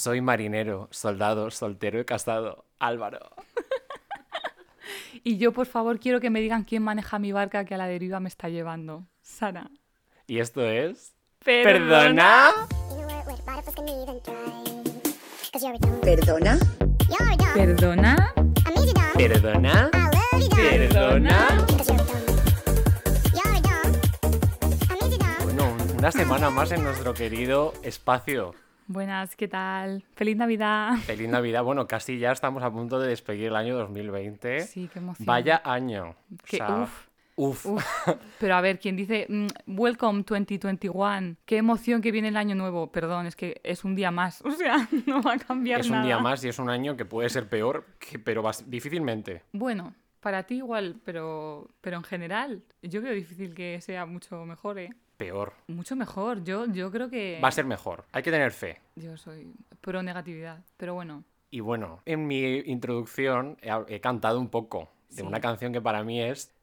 Soy marinero, soldado, soltero y casado. Álvaro. Y yo, por favor, quiero que me digan quién maneja mi barca que a la deriva me está llevando. Sara. Y esto es. ¿Perdona? ¿Perdona? ¿Perdona? ¿Perdona? ¿Perdona? Bueno, una semana más en nuestro querido espacio. Buenas, ¿qué tal? Feliz Navidad. Feliz Navidad. Bueno, casi ya estamos a punto de despedir el año 2020. Sí, qué emoción. Vaya año. O Que- sea, uf. uf. Uf. Pero a ver, quien dice mm, Welcome 2021, qué emoción que viene el año nuevo. Perdón, es que es un día más. O sea, no va a cambiar Es nada. un día más y es un año que puede ser peor, que- pero difícilmente. Bueno, para ti igual, pero, pero en general, yo veo difícil que sea mucho mejor, ¿eh? Peor. Mucho mejor. Yo, yo creo que. Va a ser mejor. Hay que tener fe. Yo soy pro negatividad. Pero bueno, Y bueno, en mi introducción he, he cantado un poco de Sí. una canción que para mí es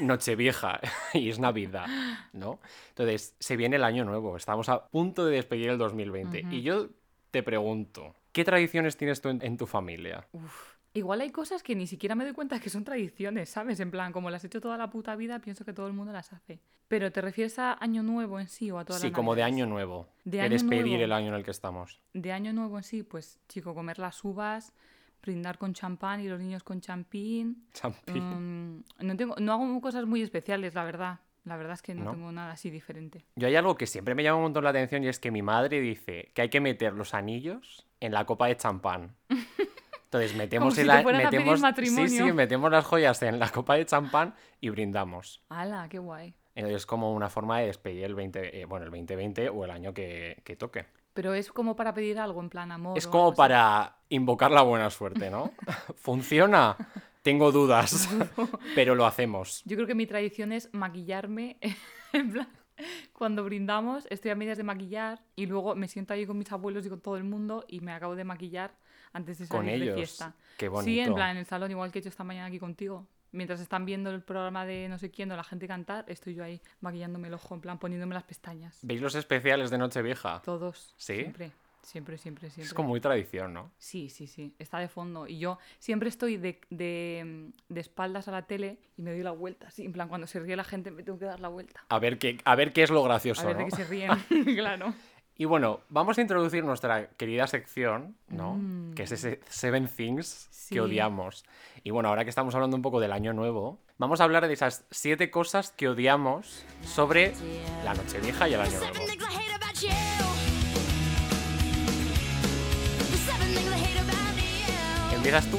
Nochevieja y es Navidad, ¿no? Entonces, se viene el año nuevo, estamos a punto de despedir el 2020 y yo te pregunto, ¿qué tradiciones tienes tú en, en tu familia? Uf. Igual hay cosas que ni siquiera me doy cuenta que son tradiciones, ¿sabes? En plan, como las he hecho toda la puta vida, pienso que todo el mundo las hace. Pero ¿te refieres a Año Nuevo en sí o a todas Sí, las como de año nuevo. De año despedir nuevo. el año en el que estamos. De Año Nuevo en sí, pues, chico, comer las uvas, brindar con champán y los niños con champín. Champín. Mm, no, tengo, no hago cosas muy especiales, la verdad. La verdad es que no, ¿No? tengo nada así diferente. Yo hay algo que siempre me llama un montón la atención y es que mi madre dice que hay que meter los anillos en la copa de champán. Entonces metemos si el te a pedir metemos sí, sí, metemos las joyas en la copa de champán y brindamos. ¡Hala, qué guay! Es como una forma de despedir el 20, eh, bueno, el 2020 o el año que, que toque. Pero es como para pedir algo, en plan amor. Es como así. para invocar la buena suerte, ¿no? ¿Funciona? Tengo dudas, pero lo hacemos. Yo creo que mi tradición es maquillarme. en plan, cuando brindamos, estoy a medias de maquillar y luego me siento ahí con mis abuelos y con todo el mundo y me acabo de maquillar antes de Con salir de ellos. fiesta. Qué Sí, bonito. en plan, en el salón, igual que he hecho esta mañana aquí contigo. Mientras están viendo el programa de no sé quién o la gente cantar, estoy yo ahí maquillándome el ojo, en plan, poniéndome las pestañas. ¿Veis los especiales de Nochevieja? Todos. ¿Sí? Siempre, siempre, siempre, siempre. Es como muy tradición, ¿no? Sí, sí, sí, está de fondo. Y yo siempre estoy de, de, de espaldas a la tele y me doy la vuelta. Así, en plan, cuando se ríe la gente me tengo que dar la vuelta. A ver qué, a ver qué es lo gracioso, A ver ¿no? de qué se ríen, claro. Y bueno, vamos a introducir nuestra querida sección, ¿no? Mm. Que es ese Seven Things Sí. que odiamos. Y bueno, ahora que estamos hablando un poco del año nuevo, vamos a hablar de esas siete cosas que odiamos sobre la Nochevieja y el año nuevo. ¿Empiezas tú?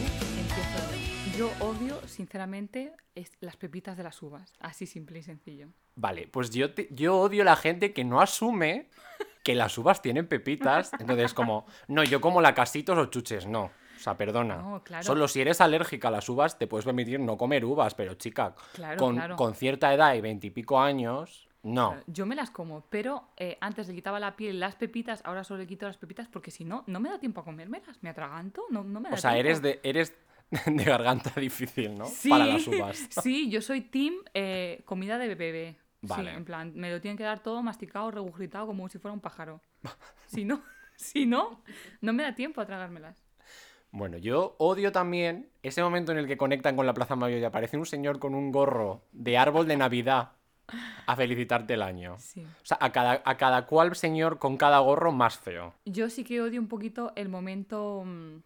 Yo odio, sinceramente, las pepitas de las uvas. Así simple y sencillo. Vale, pues yo, te- yo odio la gente que no asume que las uvas tienen pepitas. Entonces, como, no, yo como la casitos o chuches, no. O sea, perdona. No, claro. Solo si eres alérgica a las uvas, te puedes permitir no comer uvas, pero chica, Claro, con, claro. con cierta edad y veintipico años, no. Yo me las como, pero eh, antes le quitaba la piel las pepitas, ahora solo le quito las pepitas porque si no, no me da tiempo a comérmelas. Me atraganto, no, no me da O sea, tiempo. eres de, eres de garganta difícil, ¿no? Sí, Para las uvas. Sí, yo soy team eh, comida de bebé. Vale. Sí, en plan, me lo tienen que dar todo masticado, regurgitado, como si fuera un pájaro. Si no, si no, no me da tiempo a tragármelas. Bueno, yo odio también ese momento en el que conectan con la Plaza Mayor y aparece un señor con un gorro de árbol de Navidad a felicitarte el año. Sí. O sea, a cada, a cada cual señor con cada gorro más feo. Yo sí que odio un poquito el momento mm,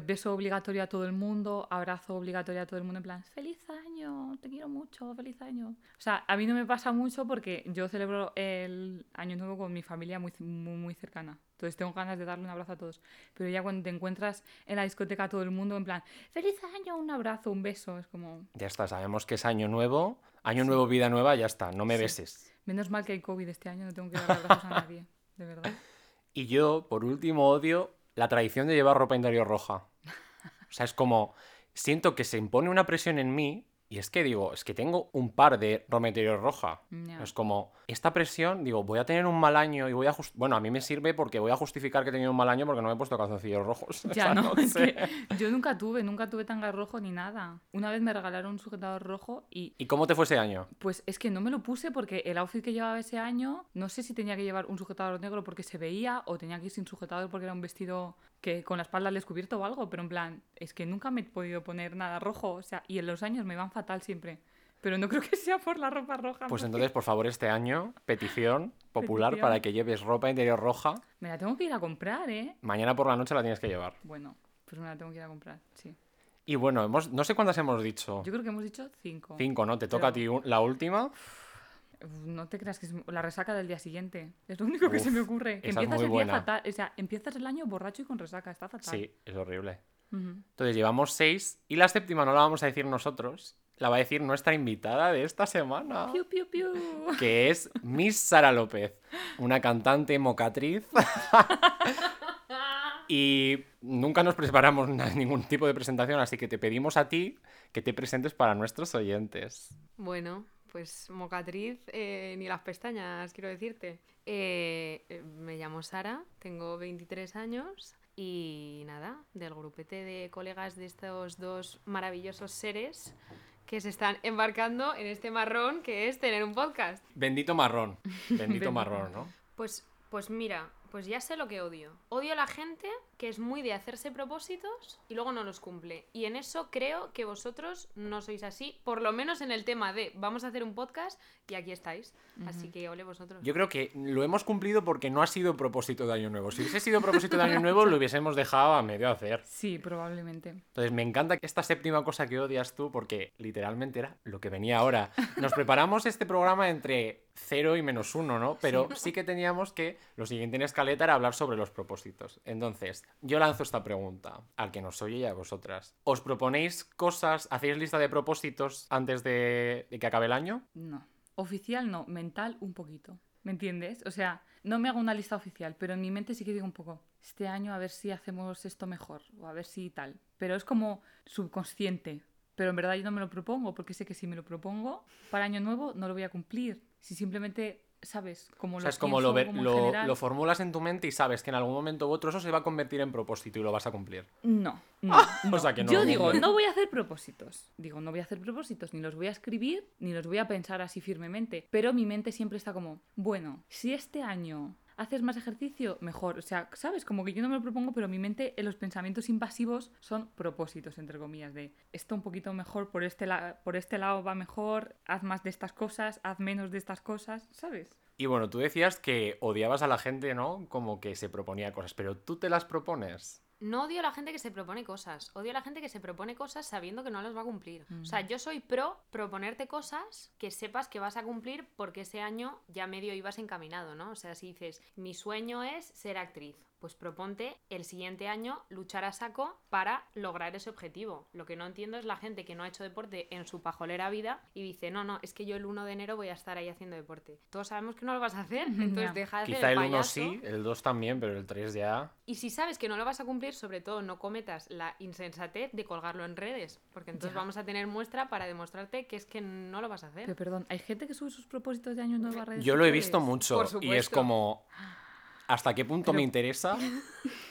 beso obligatorio a todo el mundo, abrazo obligatorio a todo el mundo, en plan, feliz año, te quiero mucho, feliz año. O sea, a mí no me pasa mucho porque yo celebro el año nuevo con mi familia muy, muy, muy cercana. Entonces tengo ganas de darle un abrazo a todos. Pero ya cuando te encuentras en la discoteca a todo el mundo, en plan, feliz año, un abrazo, un beso, es como, Ya está, sabemos que es año nuevo. Año nuevo, vida nueva, ya está, no me Sí. beses. menos mal que hay COVID este año, no tengo que dar abrazos a nadie, de verdad. Y yo, por último, odio la tradición de llevar ropa interior roja. O sea, es como, siento que se impone una presión en mí Y es que digo, es que tengo un par de interior roja. Es como, esta presión, digo, voy a tener un mal año y voy a... Bueno, a mí me sirve porque voy a justificar que he tenido un mal año porque no me he puesto calzoncillos rojos. O Ya sea, no, es que yo nunca tuve, nunca tuve tanga rojo ni nada. Una vez me regalaron un sujetador rojo y ¿Y cómo te fue ese año? pues es que no me lo puse porque el outfit que llevaba ese año, no sé si tenía que llevar un sujetador negro porque se veía o tenía que ir sin sujetador porque era un vestido que con la espalda al descubierto o algo, pero en plan, es que nunca me he podido poner nada rojo, o sea, y en los años me van fatal siempre. Pero no creo que sea por la ropa roja. Pues porque entonces, por favor, este año, petición popular Petición. para que lleves ropa interior roja. Me la tengo que ir a comprar, ¿eh? Mañana por la noche la tienes que llevar. Bueno, pues me la tengo que ir a comprar, sí. Y bueno, hemos, no sé cuántas hemos dicho. Yo creo que hemos dicho cinco. Cinco, ¿no? Te toca a ti un- la última. No te creas que es la resaca del día siguiente. Es lo único que se me ocurre. Que empiezas el buena. día fatal. O sea, empiezas el año borracho y con resaca. Está fatal. Sí, es horrible. Entonces llevamos seis y la séptima no la vamos a decir nosotros, la va a decir nuestra invitada de esta semana, Piu, piu, piu. que es Miss Sara López, una cantante mocatriz. y nunca nos preparamos ningún tipo de presentación, así que te pedimos a ti que te presentes para nuestros oyentes. Bueno, pues mocatriz, eh, ni las pestañas, quiero decirte. Eh, eh, me llamo Sara, tengo 23 años y nada, del grupete de colegas de estos dos maravillosos seres que se están embarcando en este marrón que es tener un podcast. Bendito marrón, bendito Bendito. marrón, ¿no? Pues, pues mira, pues ya sé lo que odio. Odio a la gente que es muy de hacerse propósitos y luego no los cumple. Y en eso creo que vosotros no sois así, por lo menos en el tema de vamos a hacer un podcast y aquí estáis. Así que ole vosotros. Yo creo que lo hemos cumplido porque no ha sido propósito de año nuevo. Si hubiese sido propósito de año nuevo, lo hubiésemos dejado a medio hacer. Sí, probablemente. Entonces me encanta esta séptima cosa que odias tú porque literalmente era lo que venía ahora. Nos preparamos este programa entre 0 y menos 1, ¿no? Pero sí que teníamos que lo siguiente en escaleta era hablar sobre los propósitos. Entonces, yo lanzo esta pregunta al que nos oye y a vosotras. ¿Os proponéis cosas, hacéis lista de propósitos antes de, de que acabe el año? No. Oficial no, mental un poquito. ¿Me entiendes? O sea, no me hago una lista oficial, pero en mi mente sí que digo un poco, este año a ver si hacemos esto mejor, o a ver si tal. Pero es como subconsciente. Pero en verdad yo no me lo propongo, porque sé que si me lo propongo para año nuevo no lo voy a cumplir. Si simplemente, ¿sabes? Como O lo sea, es como lo, pienso, ve- como en lo, general. lo formulas en tu mente y sabes que en algún momento u otro eso se va a convertir en propósito y lo vas a cumplir. No, no, no. sea que no Yo digo, no voy a hacer propósitos. Digo, no voy a hacer propósitos, ni los voy a escribir, ni los voy a pensar así firmemente. Pero mi mente siempre está como, bueno, si este año haces más ejercicio, mejor. O sea, ¿sabes? Como que yo no me lo propongo, pero mi mente, en los pensamientos invasivos son propósitos, entre comillas, de esto un poquito mejor, por este, por este lado va mejor, haz más de estas cosas, haz menos de estas cosas, ¿sabes? Y bueno, tú decías que odiabas a la gente, ¿no? Como que se proponía cosas, pero tú te las propones. No odio a la gente que se propone cosas, odio a la gente que se propone cosas sabiendo que no las va a cumplir. O sea, yo soy pro proponerte cosas que sepas que vas a cumplir porque ese año ya medio ibas encaminado, ¿no? O sea, si dices, mi sueño es ser actriz, pues proponte el siguiente año luchar a saco para lograr ese objetivo. Lo que no entiendo es la gente que no ha hecho deporte en su pajolera vida y dice, no, no, es que yo el 1 de enero voy a estar ahí haciendo deporte. Todos sabemos que no lo vas a hacer, entonces Ya. deja de hacer Quizá el 1 payaso. sí, el 2 también, pero el 3 ya. Y si sabes que no lo vas a cumplir, sobre todo no cometas la insensatez de colgarlo en redes, porque entonces Ya. vamos a tener muestra para demostrarte que es que no lo vas a hacer. Pero perdón, ¿hay gente que sube sus propósitos de año nuevo a redes Yo lo he visto mucho Por y es como hasta qué punto me interesa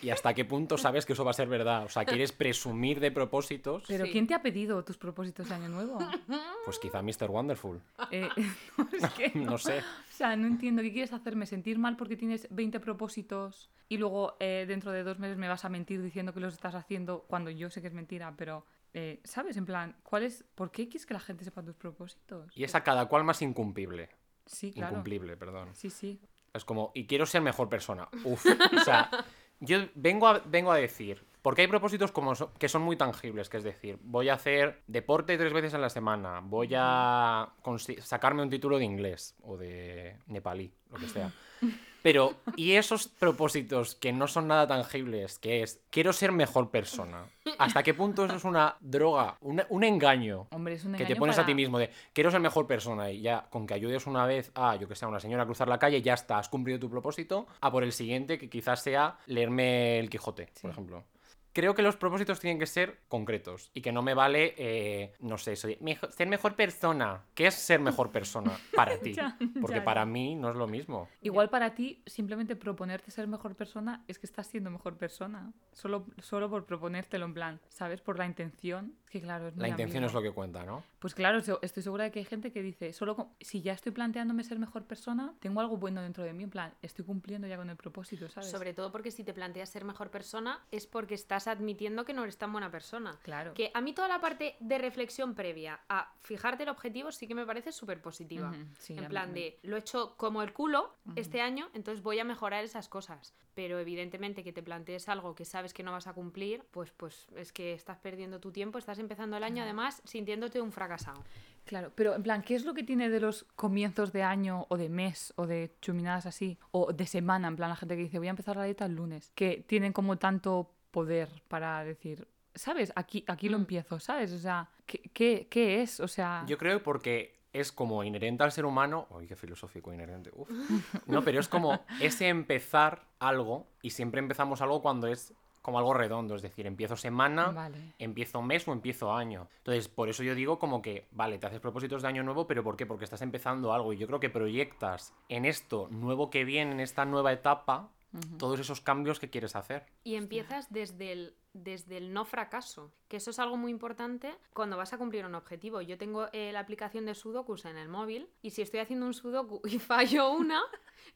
y hasta qué punto sabes que eso va a ser verdad. O sea, quieres presumir de propósitos, ¿Pero Sí. quién te ha pedido tus propósitos de año nuevo? pues quizá Mr. Wonderful. Eh, no, es que no. No sé. O sea, no entiendo. ¿Qué quieres hacerme? ¿Sentir mal porque tienes 20 propósitos y luego eh, dentro de dos meses me vas a mentir diciendo que los estás haciendo cuando yo sé que es mentira? Pero, eh, ¿sabes? En plan, ¿cuál es, ¿por qué quieres que la gente sepa tus propósitos? Y es a cada cual más incumplible. Sí, claro. Incumplible, perdón. Sí, sí. Es como, y quiero ser mejor persona. Uf. O sea, yo vengo a, vengo a decir, porque hay propósitos como so- que son muy tangibles, que es decir, voy a hacer deporte tres veces en la semana, voy a sacarme un título de inglés o de nepalí, lo que sea. Pero, ¿y esos propósitos que no son nada tangibles, que es, quiero ser mejor persona? ¿Hasta qué punto eso es una droga, un, un engaño? Hombre, es un que te pones a ti mismo de quiero ser mejor persona y ya con que ayudes una vez a yo que sé a una señora a cruzar la calle ya está has cumplido tu propósito a por el siguiente que quizás sea leerme el Quijote por ejemplo creo que los propósitos tienen que ser concretos y que no me vale, eh, no sé, soy ser mejor persona. ¿Qué es ser mejor persona para ti? Ya, Porque ya, para ya. mí no es lo mismo. Igual para ti, simplemente proponerte ser mejor persona es que estás siendo mejor persona. Solo, solo por proponértelo en plan, ¿sabes? Por la intención. Que claro, es La intención es lo que cuenta, ¿no? Pues claro, yo estoy segura de que hay gente que dice, solo con- si ya estoy planteándome ser mejor persona, tengo algo bueno dentro de mí, en plan, estoy cumpliendo ya con el propósito, ¿sabes? Sobre todo porque si te planteas ser mejor persona es porque estás admitiendo que no eres tan buena persona. Claro. Que a mí toda la parte de reflexión previa a fijarte el objetivo sí que me parece súper positiva. Sí, en plan de, lo he hecho como el culo este año, entonces voy a mejorar esas cosas. Pero evidentemente que te plantees algo que sabes que no vas a cumplir, pues, pues es que estás perdiendo tu tiempo, estás empezando el año además sintiéndote un fracasado. Claro, pero en plan, ¿qué es lo que tiene de los comienzos de año o de mes o de chuminadas así? O de semana, en plan, la gente que dice, voy a empezar la dieta el lunes, que tienen como tanto poder para decir, ¿sabes? Aquí, aquí lo Mm. empiezo, ¿sabes? O sea, ¿qué, qué, qué es? O sea, Yo creo porque es como inherente al ser humano. Uy, qué filosófico inherente. uf. No, pero es como ese empezar algo y siempre empezamos algo cuando es como algo redondo. Es decir, empiezo semana, Vale. empiezo mes o empiezo año. Entonces, por eso yo digo como que, vale, te haces propósitos de año nuevo, pero ¿por qué? Porque estás empezando algo y yo creo que proyectas en esto nuevo que viene, en esta nueva etapa, todos esos cambios que quieres hacer. Y empiezas desde el, desde el no fracaso, que eso es algo muy importante cuando vas a cumplir un objetivo. Yo tengo eh, la aplicación de Sudokus en el móvil y si estoy haciendo un Sudoku y fallo una,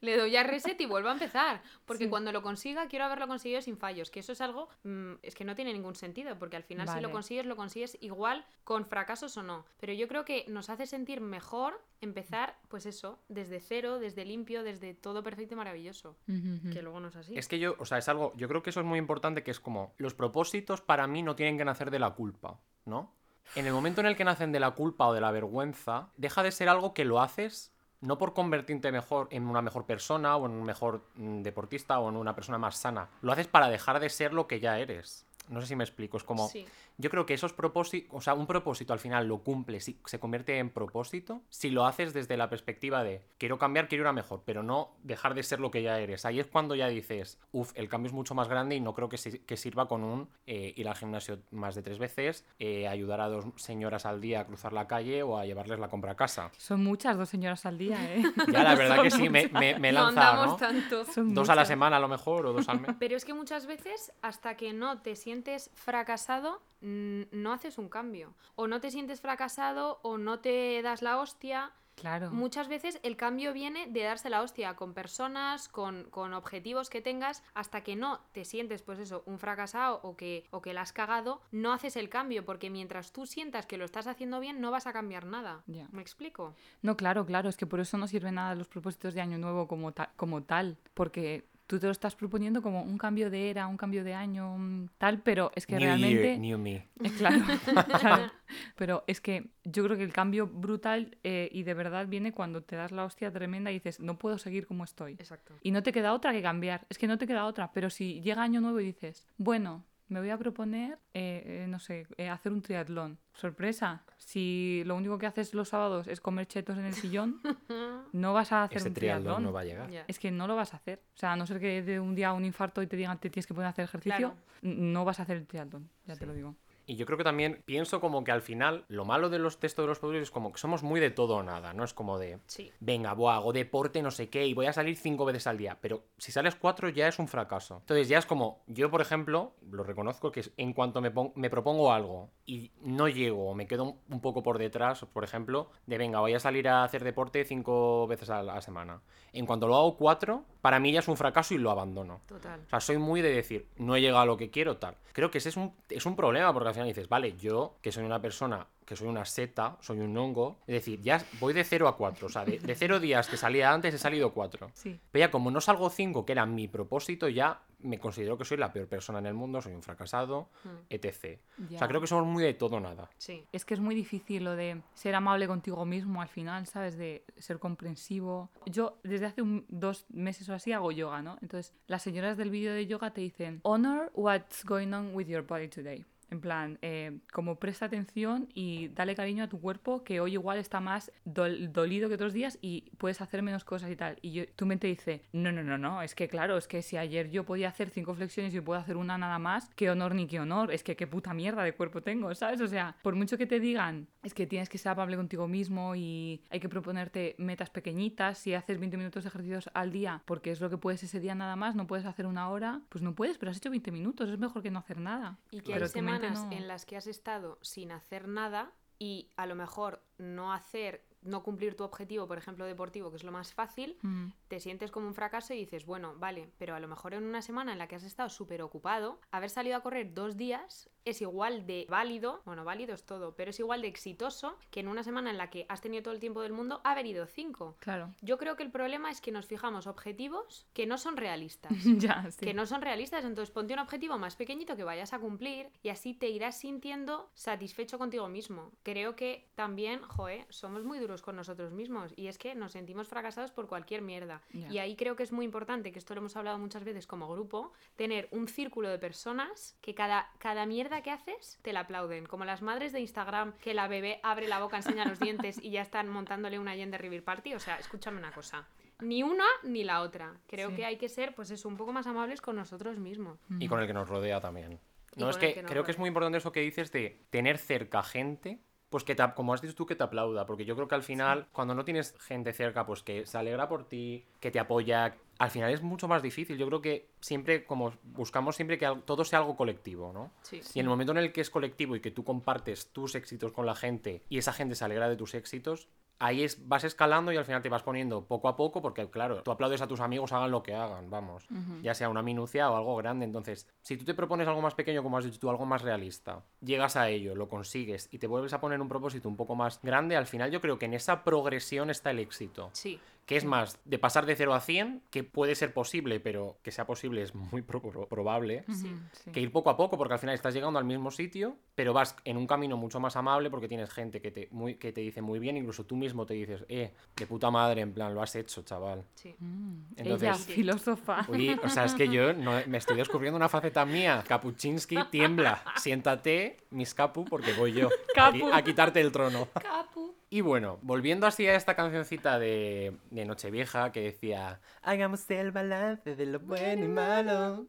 le doy a reset y vuelvo a empezar. Porque Sí. cuando lo consiga, quiero haberlo conseguido sin fallos. Que eso es algo, mm, es que no tiene ningún sentido, porque al final si lo Vale. consigues, lo consigues igual con fracasos o no. Pero yo creo que nos hace sentir mejor empezar, pues eso, desde cero, desde limpio, desde todo perfecto y maravilloso. Ujú, ujú. Que luego no es así. Es que yo, o sea, es algo, yo creo que eso es muy importante, que es como, los propósitos para mí no tienen que nacer de la culpa, ¿no? En el momento en el que nacen de la culpa o de la vergüenza, deja de ser algo que lo haces no por convertirte mejor en una mejor persona o en un mejor mm, deportista o en una persona más sana. Lo haces para dejar de ser lo que ya eres. No sé si me explico, es como... Sí. Yo creo que esos propósitos, o sea, un propósito al final lo cumple, si se convierte en propósito, si lo haces desde la perspectiva de quiero cambiar, quiero ir a mejor, pero no dejar de ser lo que ya eres. Ahí es cuando ya dices, uff, el cambio es mucho más grande y no creo que, si- que sirva con un eh, ir al gimnasio más de tres veces, eh, ayudar a dos señoras al día a cruzar la calle o a llevarles la compra a casa. Son muchas dos señoras al día, ¿eh? Ya, la verdad que sí, me, me, me he no lanzado, andamos ¿no? tanto. Son Dos a la semana a lo mejor o dos al mes. Pero es que muchas veces, hasta que no te sientes fracasado, mm, no haces un cambio. O no te sientes fracasado o no te das la hostia. Claro. Muchas veces el cambio viene de darse la hostia con personas, con, con objetivos que tengas, hasta que no te sientes, pues eso, un fracasado o que, o que la has cagado, no haces el cambio, porque mientras tú sientas que lo estás haciendo bien, no vas a cambiar nada. Ya. ¿Me explico? No, claro, claro, es que por eso no sirven nada los propósitos de año nuevo como, ta- como tal, porque tú te lo estás proponiendo como un cambio de era, un cambio de año, un tal, pero es que New realmente... year, new me. Eh, Claro, claro. Pero es que yo creo que el cambio brutal eh, y de verdad viene cuando te das la hostia tremenda y dices, no puedo seguir como estoy. Exacto. Y no te queda otra que cambiar. Es que no te queda otra. Pero si llega año nuevo y dices, bueno, me voy a proponer, eh, eh, no sé, eh, hacer un triatlón. Sorpresa. Si lo único que haces los sábados es comer chetos en el sillón, no vas a hacer Ese un triatlón triatlón. no va a llegar. Es que no lo vas a hacer. O sea, a no ser que de un día un infarto y te digan te tienes que poner a hacer ejercicio, Claro. no vas a hacer el triatlón. Ya te lo digo. Y yo creo que también pienso como que al final lo malo de los textos de los productos es como que somos muy de todo o nada, ¿no? Es como de, Sí. venga, buah, hago deporte, no sé qué, y voy a salir cinco veces al día. Pero si sales cuatro ya es un fracaso. Entonces ya es como, yo por ejemplo, lo reconozco que en cuanto me, me propongo algo y no llego o me quedo un poco por detrás, por ejemplo, de venga, voy a salir a hacer deporte cinco veces a la semana. En cuanto lo hago cuatro, para mí ya es un fracaso y lo abandono. Total. O sea, soy muy de decir, no he llegado a lo que quiero, tal. Creo que ese es un, es un problema, porque al final dices, vale, yo, que soy una persona, que soy una seta, soy un hongo, es decir, ya voy de 0 a 4. O sea, de, de cero días que salía antes he salido 4. Sí. Pero ya como no salgo 5, que era mi propósito, ya me considero que soy la peor persona en el mundo, soy un fracasado, etc. O Ya. sea, creo que somos muy de todo o nada. Sí. Es que es muy difícil lo de ser amable contigo mismo al final, ¿sabes? De ser comprensivo. Yo desde hace un- dos meses o así hago yoga, ¿no? Entonces las señoras del vídeo de yoga te dicen, honor what's going on with your body today. En plan, eh, como presta atención y dale cariño a tu cuerpo, que hoy igual está más dol- dolido que otros días y puedes hacer menos cosas y tal. Y yo- tu mente dice, no, no, no, no, es que claro, es que si ayer yo podía hacer cinco flexiones y puedo hacer una nada más, qué honor ni qué honor, es que qué puta mierda de cuerpo tengo, ¿sabes? O sea, por mucho que te digan, es que tienes que ser amable contigo mismo y hay que proponerte metas pequeñitas, si haces 20 minutos de ejercicios al día, porque es lo que puedes ese día nada más, no puedes hacer una hora, pues no puedes, pero has hecho 20 minutos, es mejor que no hacer nada. Y que Pero hay semanas no. en las que has estado sin hacer nada y a lo mejor no hacer, no cumplir tu objetivo, por ejemplo, deportivo, que es lo más fácil, Mm. te sientes como un fracaso y dices, bueno, vale, pero a lo mejor en una semana en la que has estado súper ocupado, haber salido a correr dos días es igual de válido, bueno, válido es todo, pero es igual de exitoso que en una semana en la que has tenido todo el tiempo del mundo haber ido cinco. Claro. Yo creo que el problema es que nos fijamos objetivos que no son realistas. ya, sí. que no son realistas, entonces ponte un objetivo más pequeñito que vayas a cumplir y así te irás sintiendo satisfecho contigo mismo. Creo que también, joe, somos muy duros con nosotros mismos y es que nos sentimos fracasados por cualquier mierda. Y ahí creo que es muy importante, que esto lo hemos hablado muchas veces como grupo, tener un círculo de personas que cada, cada mierda que haces te la aplauden, como las madres de Instagram que la bebé abre la boca, enseña los dientes y ya están montándole una Yen de River Party. O sea, escúchame una cosa. Ni una ni la otra. Creo Sí. que hay que ser, pues eso, un poco más amables con nosotros mismos. Y con el que nos rodea también. Y No, es que, creo que es muy importante eso que dices de tener cerca gente, pues que te, como has dicho tú, que te aplauda, porque yo creo que al final, cuando no tienes gente cerca, pues que se alegra por ti, que te apoya, al final es mucho más difícil. Yo creo que siempre, como buscamos siempre que todo sea algo colectivo, ¿no? Sí. Y en el momento en el que es colectivo y que tú compartes tus éxitos con la gente y esa gente se alegra de tus éxitos, ahí es, vas escalando y al final te vas poniendo poco a poco, porque claro, tú aplaudes a tus amigos, hagan lo que hagan, vamos, ya sea una minucia o algo grande. Entonces, si tú te propones algo más pequeño, como has dicho tú, algo más realista, llegas a ello, lo consigues y te vuelves a poner un propósito un poco más grande, al final yo creo que en esa progresión está el éxito. Sí. Que es más, de pasar de 0 a 100, que puede ser posible, pero que sea posible es muy pro- pro- probable, sí. que ir poco a poco, porque al final estás llegando al mismo sitio, pero vas en un camino mucho más amable porque tienes gente que te, muy, que te dice muy bien, incluso tú mismo te dices, eh, de puta madre, en plan, lo has hecho, chaval. Sí. Mm, Entonces- Ella, filósofa. Oye, o sea, es que yo no, me estoy descubriendo una faceta mía. Kapuczynski, tiembla. Siéntate, mis capu, porque voy yo Capu. A, a quitarte el trono. Capu. Y bueno, volviendo así a esta cancioncita de, de Nochevieja que decía Hagamos el balance de lo bueno y malo.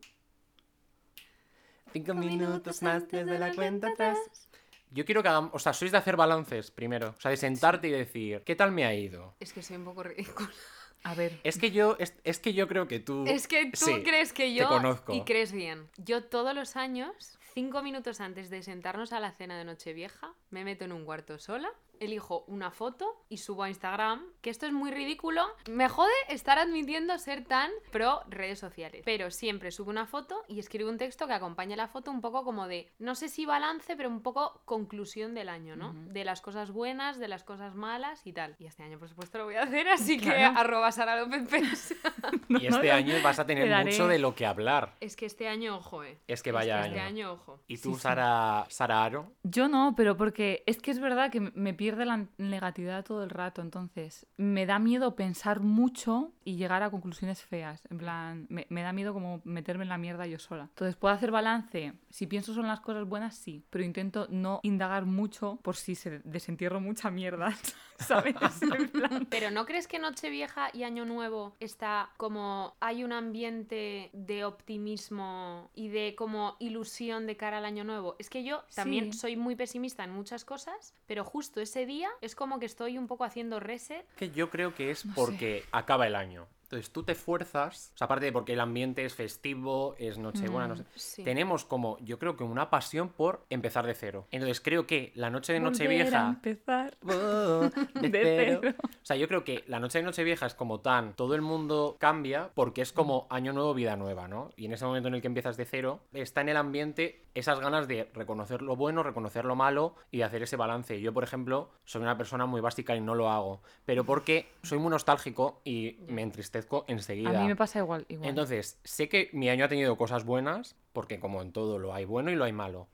Cinco minutos más desde la cuenta atrás. Yo quiero que hagamos, o sea, sois de hacer balances primero. O sea, de sentarte y decir, ¿qué tal me ha ido? Es que soy un poco ridícula. A ver, Es que yo, es, es que yo creo que tú. Es que tú Sí, crees que te yo conozco. y crees bien. Yo todos los años, cinco minutos antes de sentarnos a la cena de Nochevieja, me meto en un cuarto sola, elijo una foto y subo a Instagram, que esto es muy ridículo. Me jode estar admitiendo ser tan pro redes sociales. Pero siempre subo una foto y escribo un texto que acompañe la foto un poco como de, no sé si balance, pero un poco conclusión del año, ¿no? De las cosas buenas, de las cosas malas y tal. Y este año, por supuesto, lo voy a hacer, así que arroba Sara López Pérez. Y este año vas a tener Te mucho de lo que hablar. Es que este año, ojo, eh. Es que vaya Este año. año, ojo. ¿Y tú, Sara, Sara Aro? Yo no, pero porque es que es verdad que me pierde la negatividad todo el rato, entonces me da miedo pensar mucho y llegar a conclusiones feas, en plan, me, me da miedo como meterme en la mierda yo sola. Entonces puedo hacer balance, si pienso son las cosas buenas, sí, pero intento no indagar mucho por si se desentierro mucha mierda, ¿sabes? En plan, Pero ¿no crees que Nochevieja y Año Nuevo está como hay un ambiente de optimismo y de como ilusión de cara al Año Nuevo? Es que yo también Sí. soy muy pesimista en muchas cosas, pero justo ese día es como que estoy un poco haciendo reset. Que yo creo que es No sé. porque acaba el año. Entonces tú te fuerzas, o sea, aparte de porque el ambiente es festivo, es Nochebuena, no sé. Sí. Tenemos como, yo creo que una pasión por empezar de cero. Entonces creo que la noche de Nochevieja. empezar. Oh, de De cero. cero. O sea, yo creo que la noche de Nochevieja es como tan, todo el mundo cambia porque es como año nuevo, vida nueva, ¿no? Y en ese momento en el que empiezas de cero, está en el ambiente esas ganas de reconocer lo bueno, reconocer lo malo y hacer ese balance. Yo, por ejemplo, soy una persona muy básica y no lo hago, pero porque soy muy nostálgico y me entristezco enseguida. A mí me pasa igual, igual. Entonces, sé que mi año ha tenido cosas buenas, porque como en todo lo hay bueno y lo hay malo.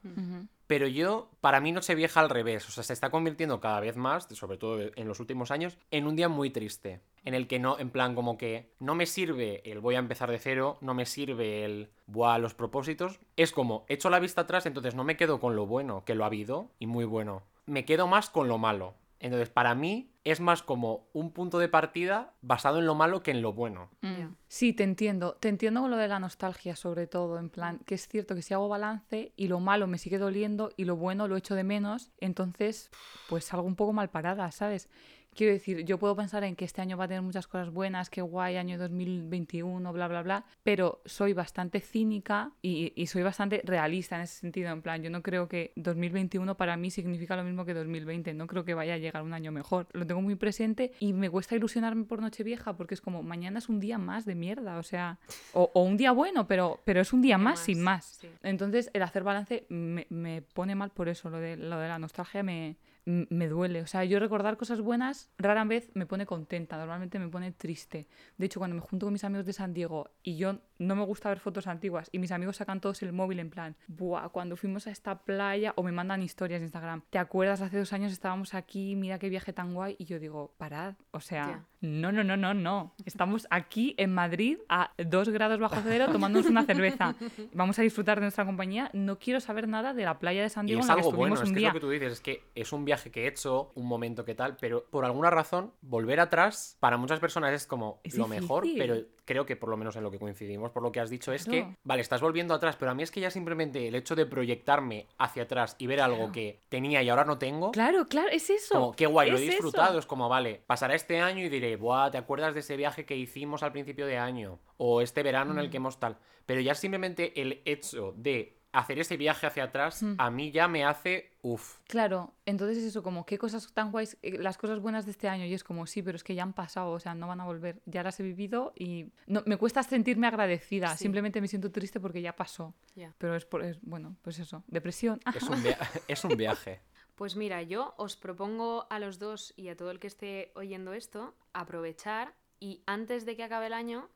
Pero yo, para mí Nochevieja al revés, o sea, se está convirtiendo cada vez más, sobre todo en los últimos años, en un día muy triste. en el que no, en plan como que no me sirve el voy a empezar de cero, no me sirve el buah, los propósitos. Es como, echo la vista atrás, entonces no me quedo con lo bueno, que lo ha habido, y muy bueno. Me quedo más con lo malo. Entonces, para mí es más como un punto de partida basado en lo malo que en lo bueno. Mm. Sí, te entiendo. Te entiendo con lo de la nostalgia, sobre todo. En plan, que es cierto que si hago balance y lo malo me sigue doliendo y lo bueno lo echo de menos, entonces, pues salgo un poco mal parada, ¿sabes? Quiero decir, yo puedo pensar en que este año va a tener muchas cosas buenas, que guay, año 2021, bla, bla, bla, pero soy bastante cínica y, y soy bastante realista en ese sentido. En plan, yo no creo que 2021 para mí significa lo mismo que 2020. No creo que vaya a llegar un año mejor. Lo tengo muy presente y me cuesta ilusionarme por Nochevieja porque es como, mañana es un día más de mierda, o sea, o, o un día bueno, pero, pero es un día más, sin más. sí. Entonces, el hacer balance me, me pone mal por eso, lo de, lo de la nostalgia me, me duele. O sea, yo recordar cosas buenas rara vez me pone contenta, normalmente me pone triste. De hecho, cuando me junto con mis amigos de San Diego y yo no me gusta ver fotos antiguas y mis amigos sacan todos el móvil en plan, buah, cuando fuimos a esta playa o me mandan historias de Instagram, ¿te acuerdas? Hace dos años estábamos aquí, mira qué viaje tan guay. Y yo digo, parad, o sea, no, no, no, no, no. Estamos aquí en Madrid a dos grados bajo cero tomándonos una cerveza. Vamos a disfrutar de nuestra compañía. No quiero saber nada de la playa de San Y Diego es en la que algo bueno, es un que es lo que tú dices, es que es un viaje que he hecho, un momento que tal, pero por alguna razón, volver atrás, para muchas personas es como Es lo mejor, pero creo que por lo menos en lo que coincidimos, por lo que has dicho, es que, vale, estás volviendo atrás, pero a mí es que ya simplemente el hecho de proyectarme hacia atrás y ver algo que tenía y ahora no tengo, Claro, claro, es eso. como, qué guay, lo he eso. disfrutado, es como, vale, pasará este año y diré, buah, ¿te acuerdas de ese viaje que hicimos al principio de año? O este verano en el Mm. que hemos tal. Pero ya simplemente el hecho de hacer ese viaje hacia atrás, Mm. a mí ya me hace, uff. Claro, entonces es eso, como qué cosas tan guays, eh, las cosas buenas de este año, y es como, sí, pero es que ya han pasado, o sea, no van a volver, ya las he vivido y no, me cuesta sentirme agradecida, Sí. simplemente me siento triste porque ya pasó, Ya. pero es por, es, bueno, pues eso, depresión. Es un, via- es un viaje. Pues mira, yo os propongo a los dos y a todo el que esté oyendo esto aprovechar y antes de que acabe el año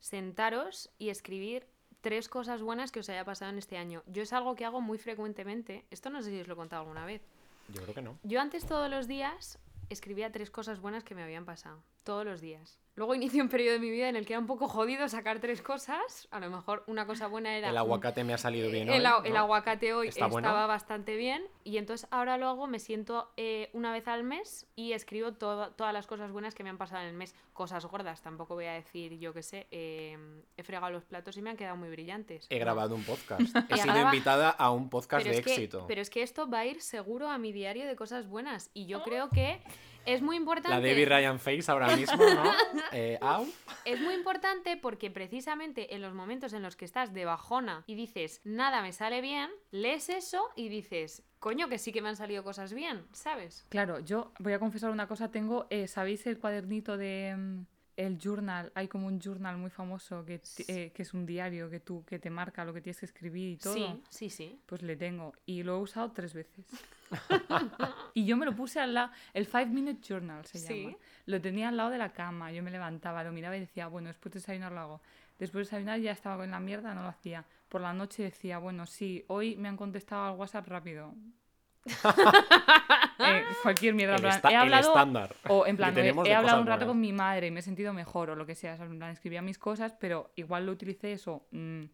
sentaros y escribir tres cosas buenas que os haya pasado en este año. Yo es algo que hago muy frecuentemente. Esto no sé si os lo he contado alguna vez. Yo creo que no. Yo antes todos los días escribía tres cosas buenas que me habían pasado. Todos los días. Luego inicio un periodo de mi vida en el que era un poco jodido sacar tres cosas. A lo mejor una cosa buena era... El un- aguacate me ha salido bien el, hoy, au- el ¿no? aguacate hoy ¿Está bueno? estaba bastante bien y entonces ahora luego me siento eh, una vez al mes y escribo todo- todas las cosas buenas que me han pasado en el mes. Cosas gordas, tampoco voy a decir, yo qué sé, eh, he fregado los platos y me han quedado muy brillantes. He grabado un podcast. He sido graba- invitada a un podcast Pero de que, éxito. pero es que esto va a ir seguro a mi diario de cosas buenas y yo creo que es muy importante. La Debbie Ryan Face ahora mismo, ¿no? Eh, au. Es muy importante porque precisamente en los momentos en los que estás de bajona y dices, nada me sale bien, lees eso y dices, coño, que sí que me han salido cosas bien, ¿sabes? Claro, yo voy a confesar una cosa, tengo, eh, ¿sabéis el cuadernito de mm, el journal? Hay como un journal muy famoso que, eh, que es un diario que tú que te marca lo que tienes que escribir y todo. Sí, sí, sí. Pues le tengo y lo he usado tres veces. y yo me lo puse al lado, el Five Minute Journal se Sí. llama. Lo tenía al lado de la cama, yo me levantaba, lo miraba y decía, bueno, después de desayunar lo hago. Después de desayunar ya estaba con la mierda, no lo hacía. Por la noche decía, bueno, sí, hoy me han contestado al WhatsApp rápido. Eh, cualquier mierda. El, plan, he hablado, estándar. o en plan, he, hablado un rato buenas. con mi madre y me he sentido mejor o lo que sea. o sea, en plan, escribía mis cosas, pero igual lo utilicé eso. mm,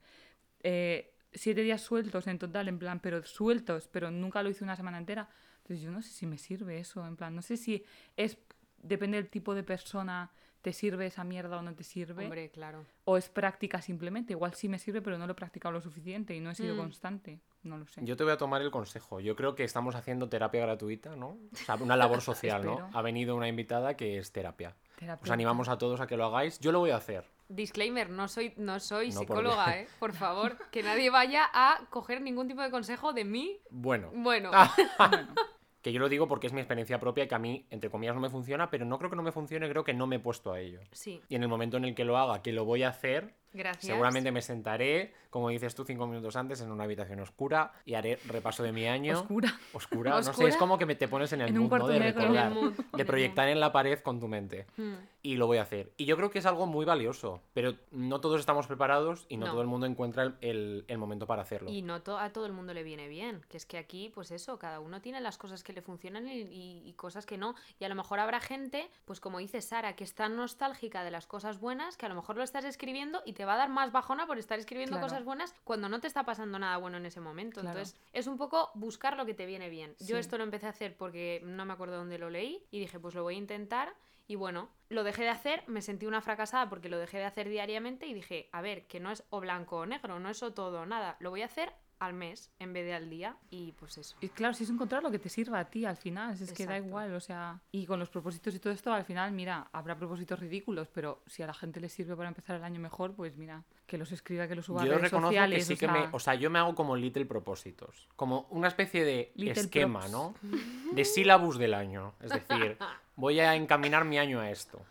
eh, siete días sueltos en total, en plan, pero sueltos, pero nunca lo hice una semana entera. Entonces yo no sé si me sirve eso, en plan, no sé si es, depende del tipo de persona, te sirve esa mierda o no te sirve, Hombre, claro. o es práctica simplemente. Igual sí me sirve, pero no lo he practicado lo suficiente y no he sido Mm. constante, no lo sé. Yo te voy a tomar el consejo. Yo creo que estamos haciendo terapia gratuita, ¿no? O sea, una labor social, ¿no? Ha venido una invitada que es terapia. Os animamos a todos a que lo hagáis. Yo lo voy a hacer. Disclaimer, no soy, no soy No, psicóloga. ¿eh? Por favor, que nadie vaya a coger ningún tipo de consejo de mí. Bueno, Bueno, Ah. que yo lo digo porque es mi experiencia propia y que a mí, entre comillas, no me funciona, pero no creo que no me funcione, creo que no me he puesto a ello. sí, Y en el momento en el que lo haga, que lo voy a hacer, gracias. seguramente me sentaré, como dices tú, cinco minutos antes, en una habitación oscura y haré repaso de mi año. Oscura. Oscura, no sé, es como que me te pones en el En mood, ¿no? De recordar, de proyectar en la pared con tu mente. Hmm. Y lo voy a hacer. Y yo creo que es algo muy valioso, pero no todos estamos preparados y no, No. todo el mundo encuentra el, el- el momento para hacerlo. Y no to- a todo el mundo le viene bien, que es que aquí, pues eso, cada uno tiene las cosas que le funcionan y, y- y cosas que no. Y a lo mejor habrá gente, pues como dice Sara, que es tan nostálgica de las cosas buenas que a lo mejor lo estás escribiendo y te va a dar más bajona por estar escribiendo Claro. cosas buenas cuando no te está pasando nada bueno en ese momento. Claro. Entonces, es un poco buscar lo que te viene bien. Yo esto lo empecé a hacer porque no me acuerdo dónde lo leí y dije, pues lo voy a intentar. Y bueno, lo dejé de hacer, me sentí una fracasada porque lo dejé de hacer diariamente y dije, a ver, que no es o blanco o negro, no es o todo o nada, lo voy a hacer al mes en vez de al día y pues eso. Y claro, si es encontrar lo que te sirva a ti al final, es que da igual, o sea, y con los propósitos y todo esto, al final, mira, habrá propósitos ridículos, pero si a la gente le sirve para empezar el año mejor, pues mira, que los escriba, que los suba a Yo redes reconozco sociales, que sí o que sea, me. O sea, yo me hago como little propósitos. Como una especie de Little esquema, props. ¿no? De sílabus del año. Es decir, voy a encaminar mi año a esto.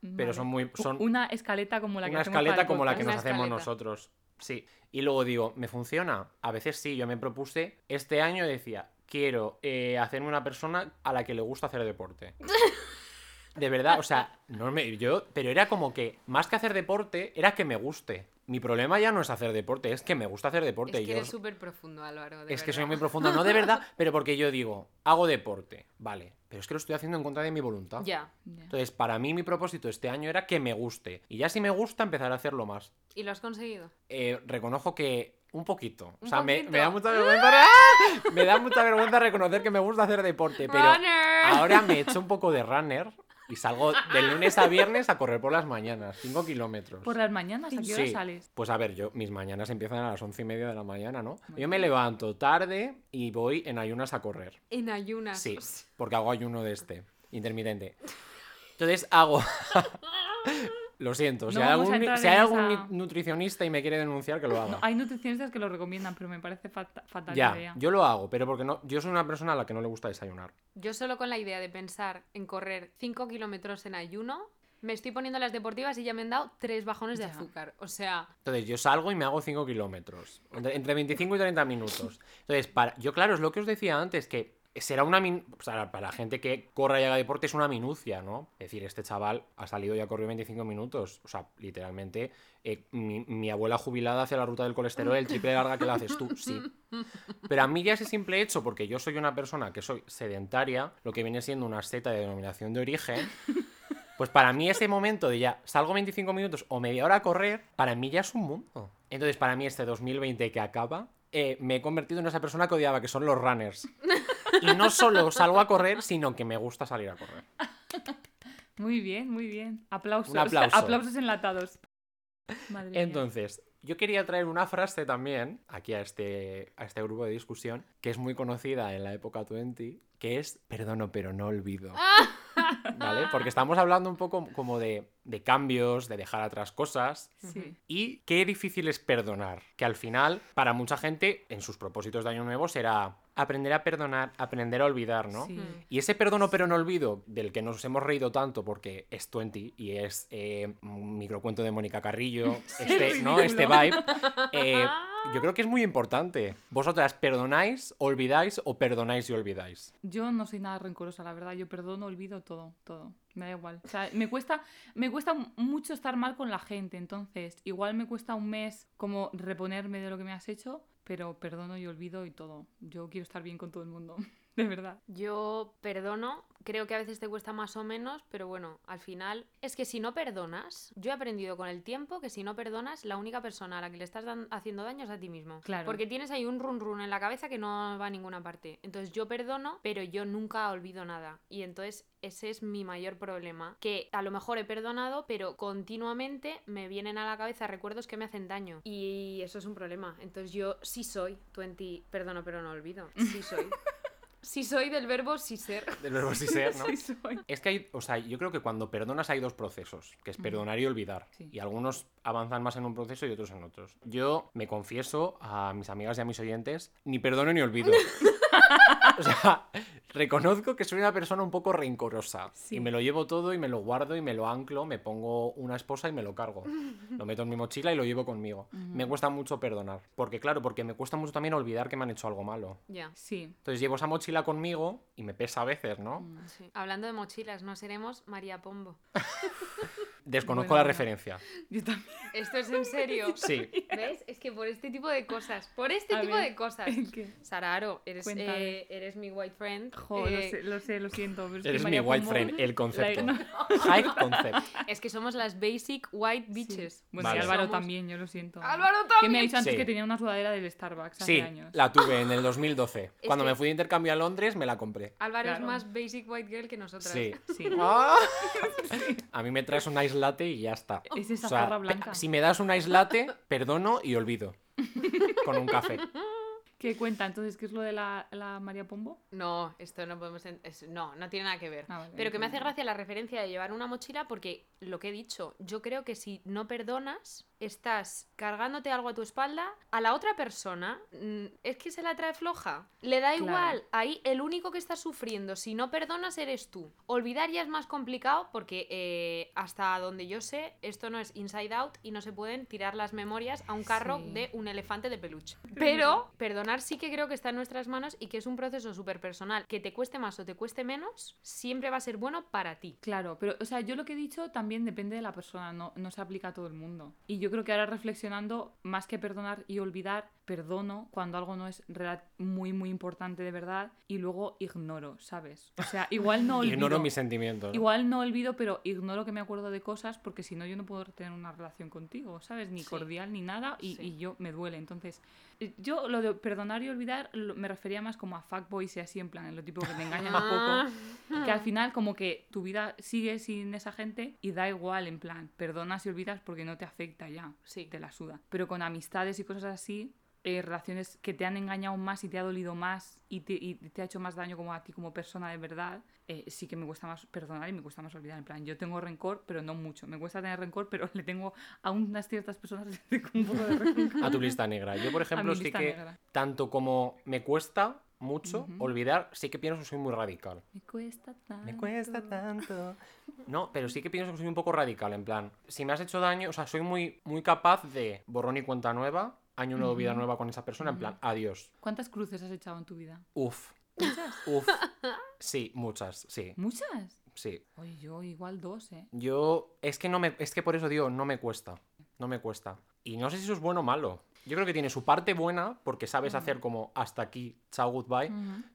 Pero vale. son muy. Son Una escaleta como la que una escaleta como la que nos hacemos nosotros. Sí. Y luego digo, ¿me funciona? A veces sí, yo me propuse. Este año decía, quiero eh, hacerme una persona a la que le gusta hacer deporte. De verdad, o sea, no me, yo, pero era como que, más que hacer deporte, era que me guste. Mi problema ya no es hacer deporte, es que me gusta hacer deporte. Es que Yo- eres súper profundo, Álvaro. de es que soy muy profundo, no de verdad, pero porque yo digo, hago deporte, vale, pero es que lo estoy haciendo en contra de mi voluntad. Ya. Ya. Entonces, para mí mi propósito este año era que me guste. Y ya si me gusta, empezar a hacerlo más. ¿Y lo has conseguido? Eh, reconozco que un poquito. O sea, me, poquito. me da mucha vergüenza. ¡Ah! Me da mucha vergüenza reconocer que me gusta hacer deporte. Pero Runner. ahora me echo un poco de runner y salgo de lunes a viernes a correr por las mañanas, 5 kilómetros. Por las mañanas, ¿a qué hora Sí. sales? Pues a ver, yo mis mañanas empiezan a las once y media de la mañana, ¿no? Yo me levanto tarde y voy en ayunas a correr. En ayunas. Sí, porque hago ayuno de este, intermitente. Entonces hago. lo siento, si hay algún, entrar si hay en algún esa- ni- nutricionista y me quiere denunciar, que lo haga. No, hay nutricionistas que lo recomiendan, pero me parece fata- fatal ya, idea. yo lo hago, pero porque no, yo soy una persona a la que no le gusta desayunar. Yo solo con la idea de pensar en correr 5 kilómetros en ayuno, me estoy poniendo las deportivas y ya me han dado tres bajones de Ya. azúcar. O sea, Entonces yo salgo y me hago 5 kilómetros, entre, entre 25 y 30 minutos. Entonces, para, yo claro, es lo que os decía antes, que será una... min- o sea, para la gente que corra y haga deporte es una minucia, ¿no? Es decir, este chaval ha salido y ha corrido 25 minutos. O sea, literalmente, eh, mi, mi abuela jubilada hace la ruta del colesterol el triple larga que la haces tú, sí. Pero a mí ya ese simple hecho, porque yo soy una persona que soy sedentaria, lo que viene siendo una seta de denominación de origen, pues para mí ese momento de ya salgo 25 minutos o media hora a correr, para mí ya es un mundo. Entonces para mí este 2020 que acaba, eh, me he convertido en esa persona que odiaba, que son los runners. Y no solo salgo a correr, sino que me gusta salir a correr. Muy bien, muy bien. Aplausos. Un aplauso. Aplausos enlatados. Madre mía. Entonces, yo quería traer una frase también aquí a este, a este grupo de discusión, que es muy conocida en la época 20, que es perdono pero no olvido. ¿Vale? Porque estamos hablando un poco como de, de cambios, de dejar atrás cosas. Sí. Y qué difícil es perdonar. Que al final, para mucha gente, en sus propósitos de año nuevo será aprender a perdonar, aprender a olvidar, ¿no? Sí. Y ese perdono pero no olvido, del que nos hemos reído tanto porque es 20 y es eh, un microcuento de Mónica Carrillo, este, ¿no? este vibe, eh, yo creo que es muy importante. ¿Vosotras perdonáis, olvidáis o perdonáis y olvidáis? Yo no soy nada rencorosa, la verdad. Yo perdono, olvido todo, todo. Me da igual. O sea, me cuesta, me cuesta mucho estar mal con la gente. Entonces, igual me cuesta un mes como reponerme de lo que me has hecho, pero perdono y olvido y todo. Yo quiero estar bien con todo el mundo. De verdad. yo perdono. Creo que a veces te cuesta más o menos, pero bueno, al final es que si no perdonas, yo he aprendido con el tiempo que si no perdonas, la única persona a la que le estás haciendo daño es a ti mismo. Claro. Porque tienes ahí un run run en la cabeza que no va a ninguna parte. Entonces yo perdono, pero yo nunca olvido nada. Y entonces ese es mi mayor problema. Que a lo mejor he perdonado, pero continuamente me vienen a la cabeza recuerdos que me hacen daño. Y eso es un problema. Entonces yo sí soy 20, perdono pero no olvido. Sí soy. Sí soy del verbo sí ser. Del verbo sí ser, ¿no? Sí, soy. Es que hay, o sea, yo creo que cuando perdonas hay dos procesos, que es perdonar y olvidar. Sí. Y algunos avanzan más en un proceso y otros en otros. Yo me confieso a mis amigas y a mis oyentes, ni perdono ni olvido. O sea, reconozco que soy una persona un poco rencorosa. Sí. Y me lo llevo todo y me lo guardo y me lo anclo, me pongo una esposa y me lo cargo. Lo meto en mi mochila y lo llevo conmigo. Me cuesta mucho perdonar. Porque claro, porque me cuesta mucho también olvidar que me han hecho algo malo. Ya. Sí. Entonces llevo esa mochila conmigo y me pesa a veces, ¿no? sí. Hablando de mochilas, no seremos María Pombo. Desconozco Bueno, la bueno. referencia. Yo también. Esto es en serio. Sí. ¿Ves? Es que por este tipo de cosas, por este A tipo ver, de cosas. ¿el qué? Sara Aro, eres, eh, eres mi white friend. Jo, lo, eh, sé, lo sé, lo siento. pero es que Eres mi white friend, el concepto. no. High concept. Es que somos las basic white bitches. Bueno, Vale. y Álvaro Somos- también, yo lo siento. Álvaro Que me ha también. dicho antes Sí. que tenía una sudadera del Starbucks hace Sí, años. la tuve en el 2012. Cuando que- me fui de intercambio a Londres, me la compré. Álvaro Claro. es más basic white girl que nosotras. Sí. Sí. Ah. A mí me traes un ice latte y ya está. Es esa O sea, jarra blanca. Si me das un ice latte, perdono y olvido. Con un café. ¿Qué cuenta? Entonces, ¿qué es lo de la, la María Pombo? No, esto no podemos. es- no, no tiene nada que ver. Ah, vale, Pero que me hace gracia la referencia de llevar una mochila porque lo que he dicho, yo creo que si no perdonas, estás cargándote algo a tu espalda, a la otra persona mm, es que se la trae floja. Le da Claro. igual. Ahí el único que está sufriendo, si no perdonas, eres tú. Olvidar ya es más complicado porque eh, hasta donde yo sé, esto no es inside out y no se pueden tirar las memorias a un carro Sí. de un elefante de peluche. Pero perdonar sí que creo que está en nuestras manos y que es un proceso súper personal. Que te cueste más o te cueste menos, siempre va a ser bueno para ti. Claro, pero, o sea, yo lo que he dicho también depende de la persona, no, no se aplica a todo el mundo. Y yo creo que ahora reflexionando, más que perdonar y olvidar, perdono cuando algo no es muy, muy importante de verdad y luego ignoro, ¿sabes? O sea, igual no olvido. Ignoro mis sentimientos. ¿no? Igual no olvido, pero ignoro que me acuerdo de cosas porque si no yo no puedo tener una relación contigo, ¿sabes? Ni Sí. cordial ni nada y, Sí. y yo me duele. Entonces, eh, yo lo de perdonar y olvidar lo- me refería más como a fuckboys y así, en plan, en lo tipo que te engañan un poco. Que al final como que tu vida sigue sin esa gente y da igual, en plan, perdonas y olvidas porque no te afecta ya, Sí. te la suda. Pero con amistades y cosas así, eh, relaciones que te han engañado más y te ha dolido más y te, y te ha hecho más daño como a ti como persona de verdad, eh, sí que me cuesta más perdonar y me cuesta más olvidar. En plan, yo tengo rencor, pero no mucho. Me cuesta tener rencor, pero le tengo a unas ciertas personas le tengo un poco de rencor. A tu lista negra. Yo, por ejemplo, sí que negra. tanto como me cuesta mucho Ujú. olvidar, sí que pienso que soy muy radical. Me cuesta tanto. Me cuesta tanto. No, pero sí que pienso que soy un poco radical, en plan, si me has hecho daño, o sea, soy muy, muy capaz de borrón y cuenta nueva, año nuevo, vida nueva con esa persona, en plan, adiós. ¿Cuántas cruces has echado en tu vida? Uf, ¿Muchas? uf. Sí, muchas, sí, ¿Muchas? sí. Oye, yo igual dos, ¿eh? Yo, es que no me, es que por eso digo, no me cuesta, no me cuesta. Y no sé si eso es bueno o malo. Yo creo que tiene su parte buena porque sabes hacer como hasta aquí, chao, goodbye,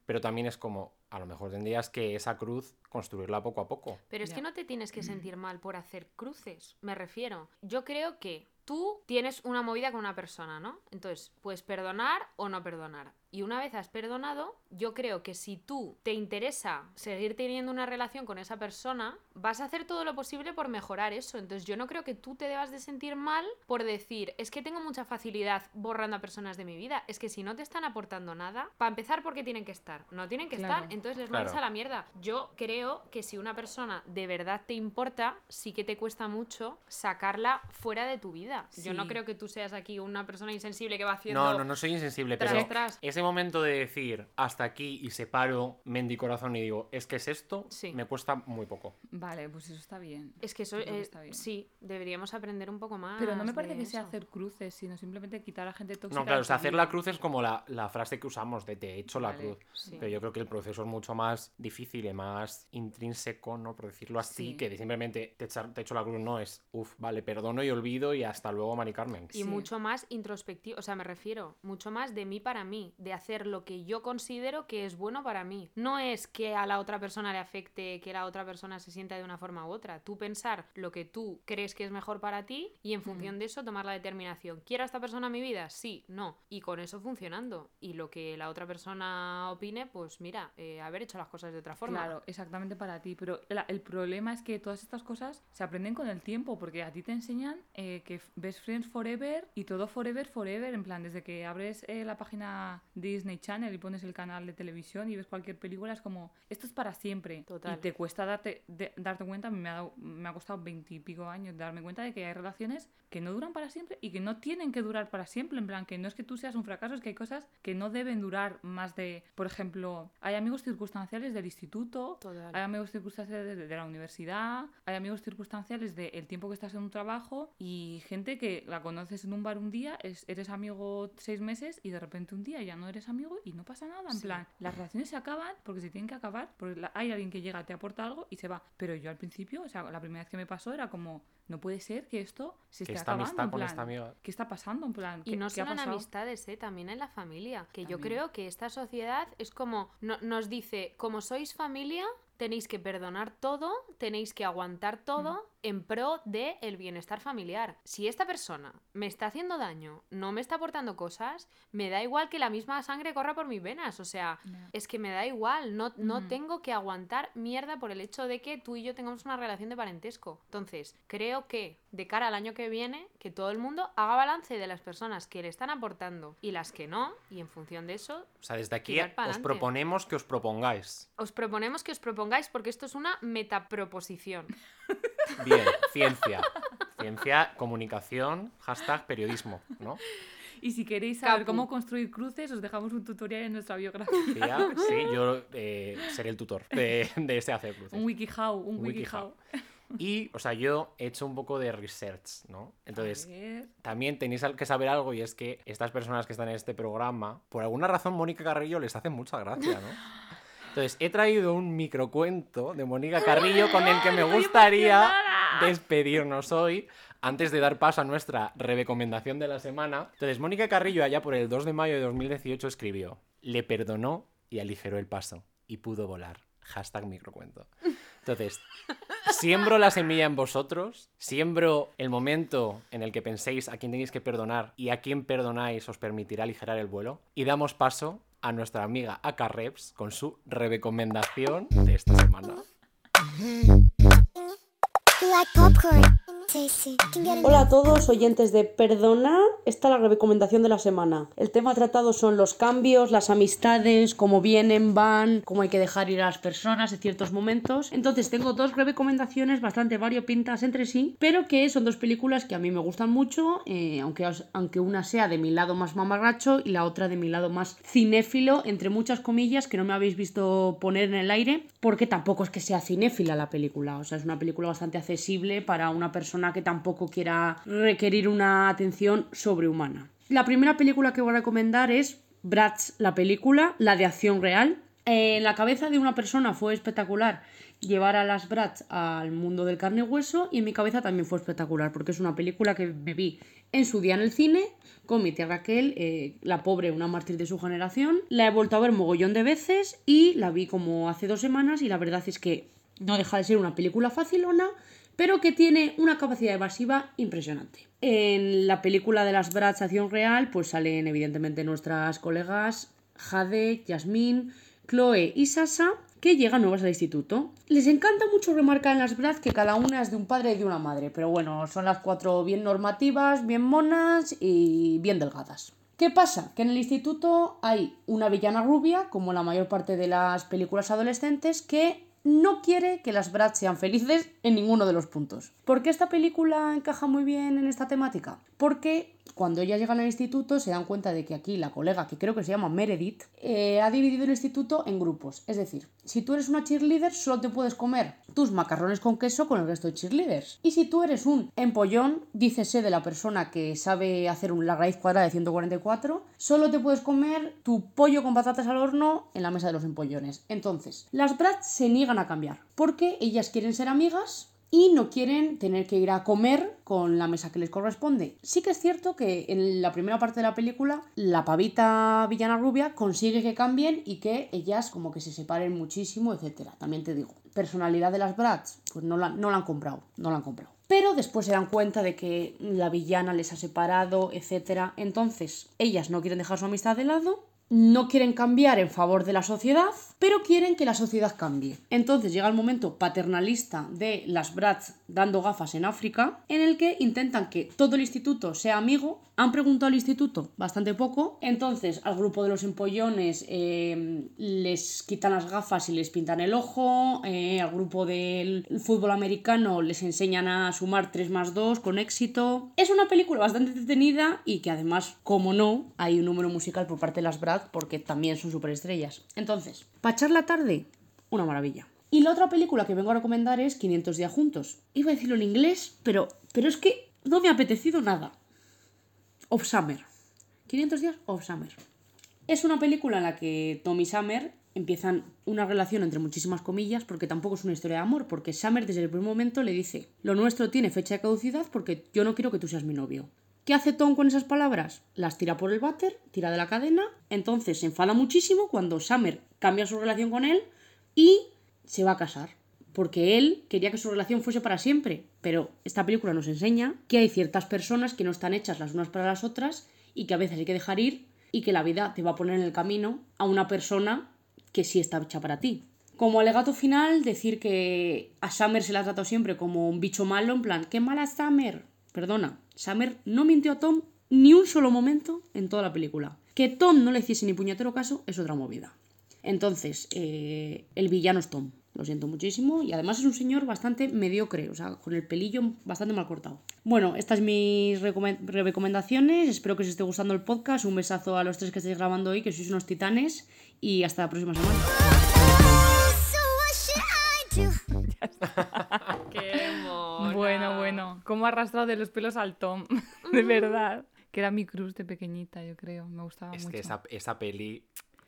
pero también es como, a lo mejor tendrías que esa cruz construirla poco a poco. Pero es Ya. que no te tienes que sentir mal por hacer cruces, me refiero. Yo creo que tú tienes una movida con una persona, ¿no? Entonces, puedes perdonar o no perdonar. Y una vez has perdonado, yo creo que si tú te interesa seguir teniendo una relación con esa persona, vas a hacer todo lo posible por mejorar eso. Entonces yo no creo que tú te debas de sentir mal por decir, es que tengo mucha facilidad borrando a personas de mi vida. Es que si no te están aportando nada, para empezar, ¿por qué tienen que estar? No tienen que Claro. estar, entonces les Claro. mandas a la mierda. Yo creo que si una persona de verdad te importa, sí que te cuesta mucho sacarla fuera de tu vida. Yo no creo que tú seas aquí una persona insensible que va haciendo... No, no, no soy insensible, tras, pero tras. ese momento de decir hasta aquí y separo mente y corazón y digo, es que es esto, Sí. me cuesta muy poco. Vale, pues eso está bien. Es que eso eh, está bien. sí, deberíamos aprender un poco más. Pero no me parece que sea hacer cruces, sino simplemente quitar a gente tóxica. No, claro, o sea, hacer la cruz es como la, la frase que usamos de te he hecho la cruz. sí. Pero yo creo que el proceso es mucho más difícil y más intrínseco, ¿no? Por decirlo así, Sí. que de simplemente te, echar- te echo la cruz no es, uff, vale, perdono y olvido y hasta luego, Mari Carmen. Y Sí. mucho más introspectivo, o sea, me refiero, mucho más de mí para mí, de hacer lo que yo considero que es bueno para mí. No es que a la otra persona le afecte, que la otra persona se sienta de una forma u otra. Tú pensar lo que tú crees que es mejor para ti y en función de eso tomar la determinación. ¿Quiero a esta persona en mi vida? Sí, no. Y con eso funcionando. Y lo que la otra persona opine, pues mira, eh, haber hecho las cosas de otra forma. Claro, exactamente para ti. Pero la- el problema es que todas estas cosas se aprenden con el tiempo, porque a ti te enseñan eh, que Best Friends Forever y todo Forever, Forever. En plan, desde que abres eh, la página Disney Channel y pones el canal de televisión y ves cualquier película, es como, esto es para siempre. Total. Y te cuesta darte, de- darte cuenta, me ha, dado- me ha costado veintipico años darme cuenta de que hay relaciones que no duran para siempre y que no tienen que durar para siempre. En plan, que no es que tú seas un fracaso, es que hay cosas que no deben durar más de, por ejemplo, hay amigos circunstanciales del instituto, Total. hay amigos circunstanciales de, de la universidad, hay amigos circunstanciales del tiempo que estás en un trabajo y gente que la conoces en un bar un día, es- eres amigo seis meses y de repente un día ya no eres amigo y no pasa nada. En Sí. plan, las relaciones se acaban porque se tienen que acabar, porque hay alguien que llega, te aporta algo y se va. Pero yo al principio, o sea, la primera vez que me pasó era como, no puede ser que esto se Que esté esta acabando. amistad en con plan, esta amiga. ¿Qué está pasando? En plan, Y ¿qué- no solo en amistades, ¿eh? también en la familia. Que yo También. creo que esta sociedad es como, no- nos dice, como sois familia, tenéis que perdonar todo, tenéis que aguantar todo en pro de el bienestar familiar. Si esta persona me está haciendo daño, no me está aportando cosas, me da igual que la misma sangre corra por mis venas. O sea, es que me da igual, no, no Ujú. tengo que aguantar mierda por el hecho de que tú y yo tengamos una relación de parentesco. Entonces, creo que de cara al año que viene, que todo el mundo haga balance de las personas que le están aportando y las que no, y en función de eso, O sea, desde aquí os proponemos que os propongáis. os proponemos que os propongáis porque esto es una metaproposición. Bien, ciencia. Ciencia, comunicación, hashtag periodismo, ¿no? Y si queréis saber Capu. cómo construir cruces, os dejamos un tutorial en nuestra biografía. Sí, yo eh, seré el tutor de, de ese hacer cruces. un WikiHow, un Un WikiHow. Y, o sea, yo he hecho un poco de research, ¿no? Entonces, también tenéis que saber algo y es que estas personas que están en este programa, por alguna razón Mónica Carrillo les hace mucha gracia, ¿no? Entonces, he traído un microcuento de Mónica Carrillo con el que me gustaría despedirnos hoy antes de dar paso a nuestra recomendación de la semana. Entonces, Mónica Carrillo allá por el 2 de mayo de 2018 escribió, le perdonó y aligeró el paso y pudo volar. Hashtag microcuento. Entonces, siembro la semilla en vosotros, siembro el momento en el que penséis a quién tenéis que perdonar y a quién perdonáis os permitirá aligerar el vuelo y damos paso a nuestra amiga Aka Reps con su recomendación de esta semana. Hola a todos, oyentes de Perdona. Esta es la recomendación de la semana. El tema tratado son los cambios, las amistades, cómo vienen, van, cómo hay que dejar ir a las personas en ciertos momentos. Entonces tengo dos recomendaciones bastante variopintas entre sí, pero que son dos películas que a mí me gustan mucho, eh, aunque, aunque una sea de mi lado más mamarracho y la otra de mi lado más cinéfilo, entre muchas comillas, que no me habéis visto poner en el aire, porque tampoco es que sea cinéfila la película. O sea, es una película bastante accesible para una persona que tampoco quiera requerir una atención sobrehumana. La primera película que voy a recomendar es Bratz, la película, la de acción real. En la cabeza de una persona fue espectacular llevar a las Bratz al mundo del carne y hueso y en mi cabeza también fue espectacular porque es una película que me vi en su día en el cine con mi tía Raquel, eh, la pobre, una mártir de su generación. La he vuelto a ver mogollón de veces y la vi como hace dos semanas y la verdad es que no deja de ser una película facilona, pero que tiene una capacidad evasiva impresionante. En la película de las Bratz Acción Real, pues salen evidentemente nuestras colegas Jade, Yasmín, Chloe y Sasa, que llegan nuevas al instituto. Les encanta mucho remarcar en las Bratz que cada una es de un padre y de una madre, pero bueno, son las cuatro bien normativas, bien monas y bien delgadas. ¿Qué pasa? Que en el instituto hay una villana rubia, como la mayor parte de las películas adolescentes, que no quiere que las Bratz sean felices en ninguno de los puntos. ¿Por qué esta película encaja muy bien en esta temática? Porque cuando ellas llegan al instituto se dan cuenta de que aquí la colega, que creo que se llama Meredith, eh, ha dividido el instituto en grupos. Es decir, si tú eres una cheerleader, solo te puedes comer tus macarrones con queso con el resto de cheerleaders. Y si tú eres un empollón, dícese de la persona que sabe hacer la raíz cuadrada de 144, solo te puedes comer tu pollo con patatas al horno en la mesa de los empollones. Entonces, las Bratz se niegan a cambiar, porque ellas quieren ser amigas y no quieren tener que ir a comer con la mesa que les corresponde. Sí que es cierto que en la primera parte de la película la pavita villana rubia consigue que cambien y que ellas como que se separen muchísimo, etcétera. También te digo, personalidad de las Bratz, pues no la, no la han comprado, no la han comprado. Pero después se dan cuenta de que la villana les ha separado, etcétera. Entonces, ellas no quieren dejar su amistad de lado no quieren cambiar en favor de la sociedad, pero quieren que la sociedad cambie. Entonces llega el momento paternalista de las Bratz dando gafas en África, en el que intentan que todo el instituto sea amigo. Han preguntado al instituto bastante poco, entonces al grupo de los empollones eh, les quitan las gafas y les pintan el ojo, eh, al grupo del fútbol americano les enseñan a sumar 3 más 2 con éxito. Es una película bastante entretenida y que además, como no, hay un número musical por parte de las Porque también son superestrellas. Entonces, para echar la tarde, una maravilla. Y la otra película que vengo a recomendar es 500 días juntos. Iba a decirlo en inglés, pero, pero es que no me ha apetecido nada. Of Summer. 500 días of Summer. Es una película en la que Tom y Summer empiezan una relación entre muchísimas comillas, porque tampoco es una historia de amor, porque Summer desde el primer momento le dice, lo nuestro tiene fecha de caducidad porque yo no quiero que tú seas mi novio. ¿Qué hace Tom con esas palabras? Las tira por el váter, tira de la cadena, entonces se enfada muchísimo cuando Summer cambia su relación con él y se va a casar. Porque él quería que su relación fuese para siempre. Pero esta película nos enseña que hay ciertas personas que no están hechas las unas para las otras y que a veces hay que dejar ir y que la vida te va a poner en el camino a una persona que sí está hecha para ti. Como alegato final, decir que a Summer se la ha tratado siempre como un bicho malo, en plan, ¡qué mala Summer! Perdona, Summer no mintió a Tom ni un solo momento en toda la película. Que Tom no le hiciese ni puñetero caso es otra movida. Entonces, eh, el villano es Tom. Lo siento muchísimo. Y además es un señor bastante mediocre, o sea, con el pelillo bastante mal cortado. Bueno, estas mis recomen- recomendaciones. Espero que os esté gustando el podcast. Un besazo a los tres que estáis grabando hoy, que sois unos titanes. Y hasta la próxima semana. Bueno, bueno. ¿Cómo ha arrastrado de los pelos al Tom? de verdad. Que era mi cruz de pequeñita, yo creo. Me gustaba Es mucho. que esa, esa peli.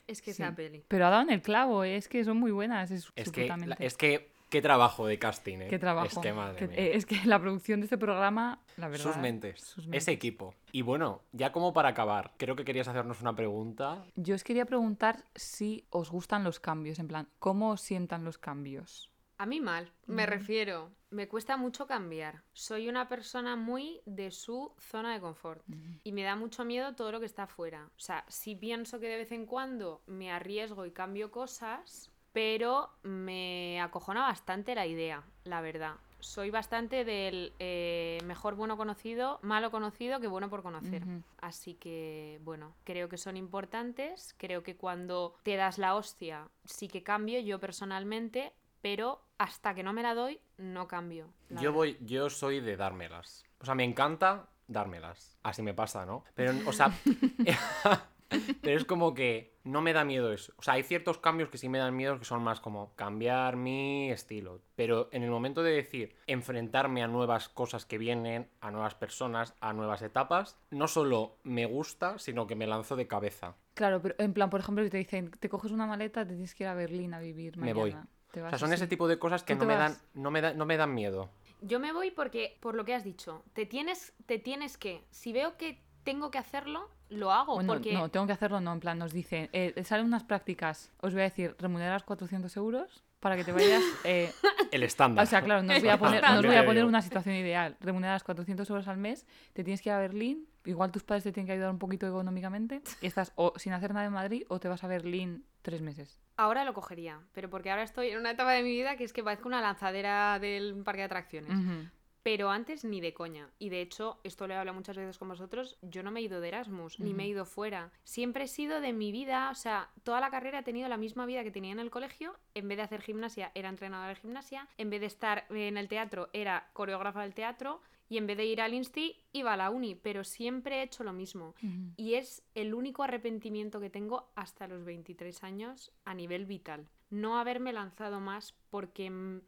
Es que Sí. esa peli. Pero ha dado en el clavo, ¿eh? es que son muy buenas. Es, Es que, la- absolutamente. es que. Qué trabajo de casting, ¿eh? Qué trabajo. Es que madre Que- mía. eh, es que la producción de este programa, la verdad. Sus mentes, sus ese mentes. equipo. Y bueno, ya como para acabar, creo que querías hacernos una pregunta. Yo os quería preguntar si os gustan los cambios, en plan, ¿cómo os sientan los cambios? A mí mal, me refiero. Me cuesta mucho cambiar. Soy una persona muy de su zona de confort. Y me da mucho miedo todo lo que está afuera. O sea, sí pienso que de vez en cuando me arriesgo y cambio cosas, pero me acojona bastante la idea, la verdad. Soy bastante del eh, mejor bueno conocido, malo conocido que bueno por conocer. Así que, bueno, creo que son importantes. Creo que cuando te das la hostia, sí que cambio yo personalmente, pero hasta que no me la doy, no cambio. Yo verdad. voy, yo soy de dármelas. O sea, me encanta dármelas. Así me pasa, ¿no? Pero, o sea, pero es como que no me da miedo eso. O sea, hay ciertos cambios que sí me dan miedo que son más como cambiar mi estilo. Pero en el momento de decir enfrentarme a nuevas cosas que vienen, a nuevas personas, a nuevas etapas, no solo me gusta, sino que me lanzo de cabeza. Claro, pero en plan, por ejemplo, si te dicen, te coges una maleta, te tienes que ir a Berlín a vivir Me mañana. voy. Te O sea, son así. ese tipo de cosas que ¿Tú no me, dan, no, me da- no me dan miedo. Yo me voy porque, por lo que has dicho, te tienes, te tienes que. Si veo que tengo que hacerlo, lo hago. Porque no, tengo que hacerlo, no, en plan, nos dicen, eh, salen unas prácticas, os voy a decir, remuneras 400 euros para que te vayas... eh, El estándar. o sea, claro, no os voy a poner, no os Yo voy a poner una situación ideal. Remuneras 400 euros al mes, te tienes que ir a Berlín, igual tus padres te tienen que ayudar un poquito económicamente, y estás o sin hacer nada en Madrid o te vas a Berlín tres meses. ahora lo cogería. Pero porque ahora estoy en una etapa de mi vida que es que parezco una lanzadera del parque de atracciones. Ujú. Pero antes ni de coña. Y de hecho, esto lo he hablado muchas veces con vosotros, yo no me he ido de Erasmus, ni me he ido fuera. Siempre he sido de mi vida, o sea, toda la carrera he tenido la misma vida que tenía en el colegio. En vez de hacer gimnasia, era entrenadora de gimnasia. En vez de estar en el teatro, era coreógrafa del teatro. Y en vez de ir al Insti, iba a la uni. Pero siempre he hecho lo mismo. Y es el único arrepentimiento que tengo hasta los 23 años a nivel vital. No haberme lanzado más porque mm,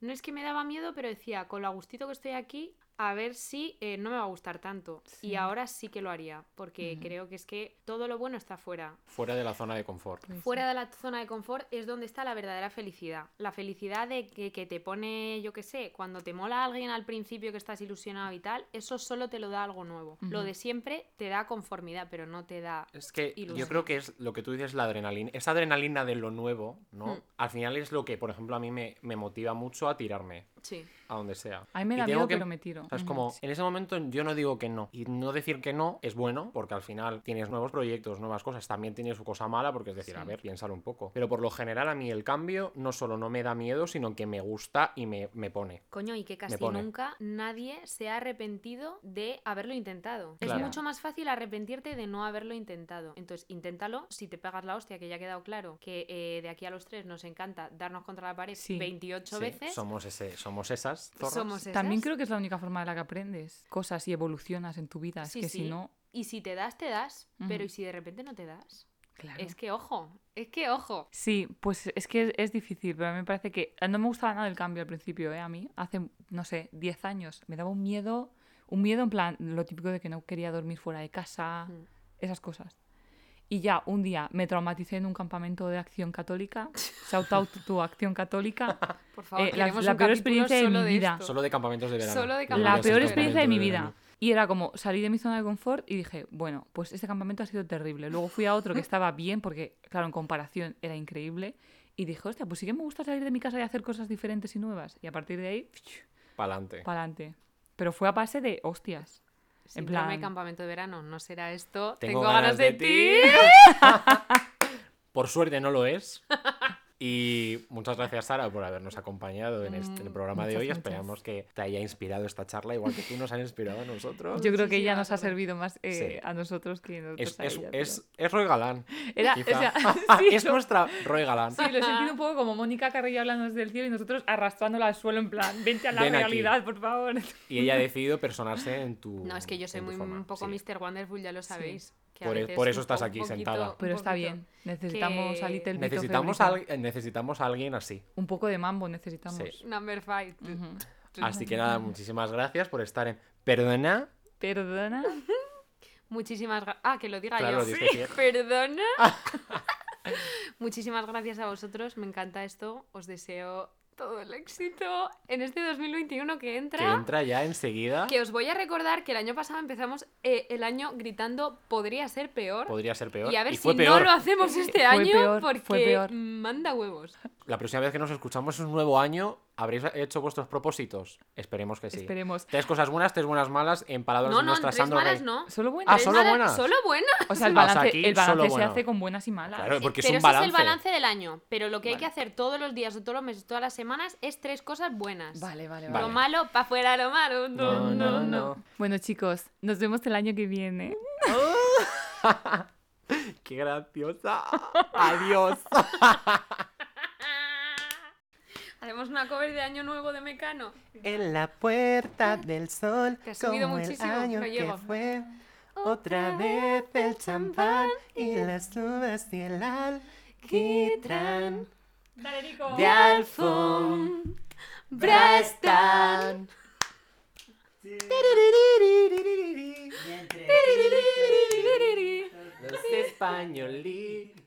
no es que me daba miedo, pero decía, con lo a gustito que estoy aquí, a ver si eh, no me va a gustar tanto. Sí. Y ahora sí que lo haría, porque creo que es que todo lo bueno está fuera. Fuera de la zona de confort. Pues sí. Fuera de la zona de confort es donde está la verdadera felicidad. La felicidad de que, que te pone, yo qué sé, cuando te mola alguien al principio que estás ilusionado y tal, eso solo te lo da algo nuevo. Lo de siempre te da conformidad, pero no te da Es que yo Ilusión. creo que es lo que tú dices, la adrenalina. Esa adrenalina de lo nuevo, ¿no? Mm. Al final es lo que, por ejemplo, a mí me, me motiva mucho a tirarme. Sí. a donde sea. A mí me da tengo miedo, que- pero me tiro. O sea, es como, en ese momento yo no digo que no. Y no decir que no es bueno, porque al final tienes nuevos proyectos, nuevas cosas. También tiene su cosa mala, porque es decir, a ver, piénsalo un poco. Pero por lo general a mí el cambio no solo no me da miedo, sino que me gusta y me, me pone. Coño, y que casi pone. nunca nadie se ha arrepentido de haberlo intentado. Claro. Es mucho más fácil arrepentirte de no haberlo intentado. Entonces, inténtalo. Si te pegas la hostia, que ya ha quedado claro que eh, de aquí a los tres nos encanta darnos contra la pared Sí. 28 Sí, veces. somos, ese, somos esas zorras. Somos esas. También creo que es la única forma de la que aprendes cosas y evolucionas en tu vida. Es Sí, que sí. si no, Y si te das, te das. Pero. ¿y si de repente no te das? claro. Es que ojo, es que ojo. Sí, pues es que es, es difícil, pero a mí me parece que no me gustaba nada el cambio al principio, ¿eh? A mí, hace, no sé, 10 años, me daba un miedo, un miedo en plan, lo típico de que no quería dormir fuera de casa, Mm. esas cosas. Y ya un día me traumaticé en un campamento de acción católica, shout out tu acción católica, Por favor, Eh, la- la peor experiencia de mi vida. esto. Solo de campamentos de verano. Solo de campamentos la peor de experiencia de mi vida. Y era como salí de mi zona de confort y dije, bueno, pues este campamento ha sido terrible. Luego fui a otro que estaba bien porque, claro, en comparación era increíble. Y dije, hostia, pues sí que me gusta salir de mi casa y hacer cosas diferentes y nuevas. Y a partir de ahí, Pa'lante. para adelante. Pero fue a base de hostias. En Síndrome plan- campamento de verano, ¿no será esto? Tengo Tengo, ganas ganas de, de ti. Por suerte no lo es. Y muchas gracias, Sara, por habernos acompañado en este en el programa de muchas, hoy. muchas. Esperamos que te haya inspirado esta charla, igual que tú nos has inspirado a nosotros. Yo creo que ella nos ha servido más eh, Sí. a nosotros que nosotros Es, a es, ella, es, es Roy Galán. pero- Era, o sea, sí, es lo- nuestra Roy Galán. Sí, lo he sentido un poco como Mónica Carrillo hablando desde el cielo y nosotros arrastrándola al suelo en plan, vente a la Ven aquí. realidad, por favor. Y ella ha decidido personarse en tu. No, es que yo soy muy forma, un poco sí. Mr. Wonderful, ya lo sabéis. Que a Por e- por eso estás aquí poquito- sentada. Pero está bien, necesitamos que- a Little Necesitamos, al- necesitamos a alguien así. Un poco de mambo necesitamos. Sí. Number five. Así que nada, muchísimas gracias por estar en. Perdona. Perdona. Muchísimas gracias. Ah, que lo diga Claro, yo. que- Perdona. Muchísimas gracias a vosotros. Me encanta esto. Os deseo todo el éxito en este 2021 que entra. Que entra ya enseguida. Que os voy a recordar que el año pasado empezamos eh, el año gritando podría ser peor. Podría ser peor. Y a ver si peor. no lo hacemos este Fue año peor, porque fue peor. manda huevos. La próxima vez que nos escuchamos es un nuevo año. ¿Habréis hecho vuestros propósitos? Esperemos que sí. Esperemos. Tres cosas buenas, tres buenas malas, empalados No, de no, nuestra tres Sandro malas Rey. no. Solo buenas. Ah, solo malas- buenas. Solo buenas. O sea, el balance, aquí, el solo balance se bueno. hace con buenas y malas. Claro, porque Pero es un ese balance. es el balance del año. Pero lo que hay Vale. que hacer todos los días, o todos los meses, todas las semanas es tres cosas buenas. Vale, vale, Vale. Lo malo, pa' fuera lo malo. No, no, no. Bueno, chicos, nos vemos el año que viene. ¡Qué graciosa! ¡Adiós! Hacemos una cover de Año Nuevo de Mecano. En la puerta del sol, Te has subido como el muchísimo, año no que fue, otra vez el champán y las uvas y el alquitrán Dale, Nico. de alfombra están. Los españolitos.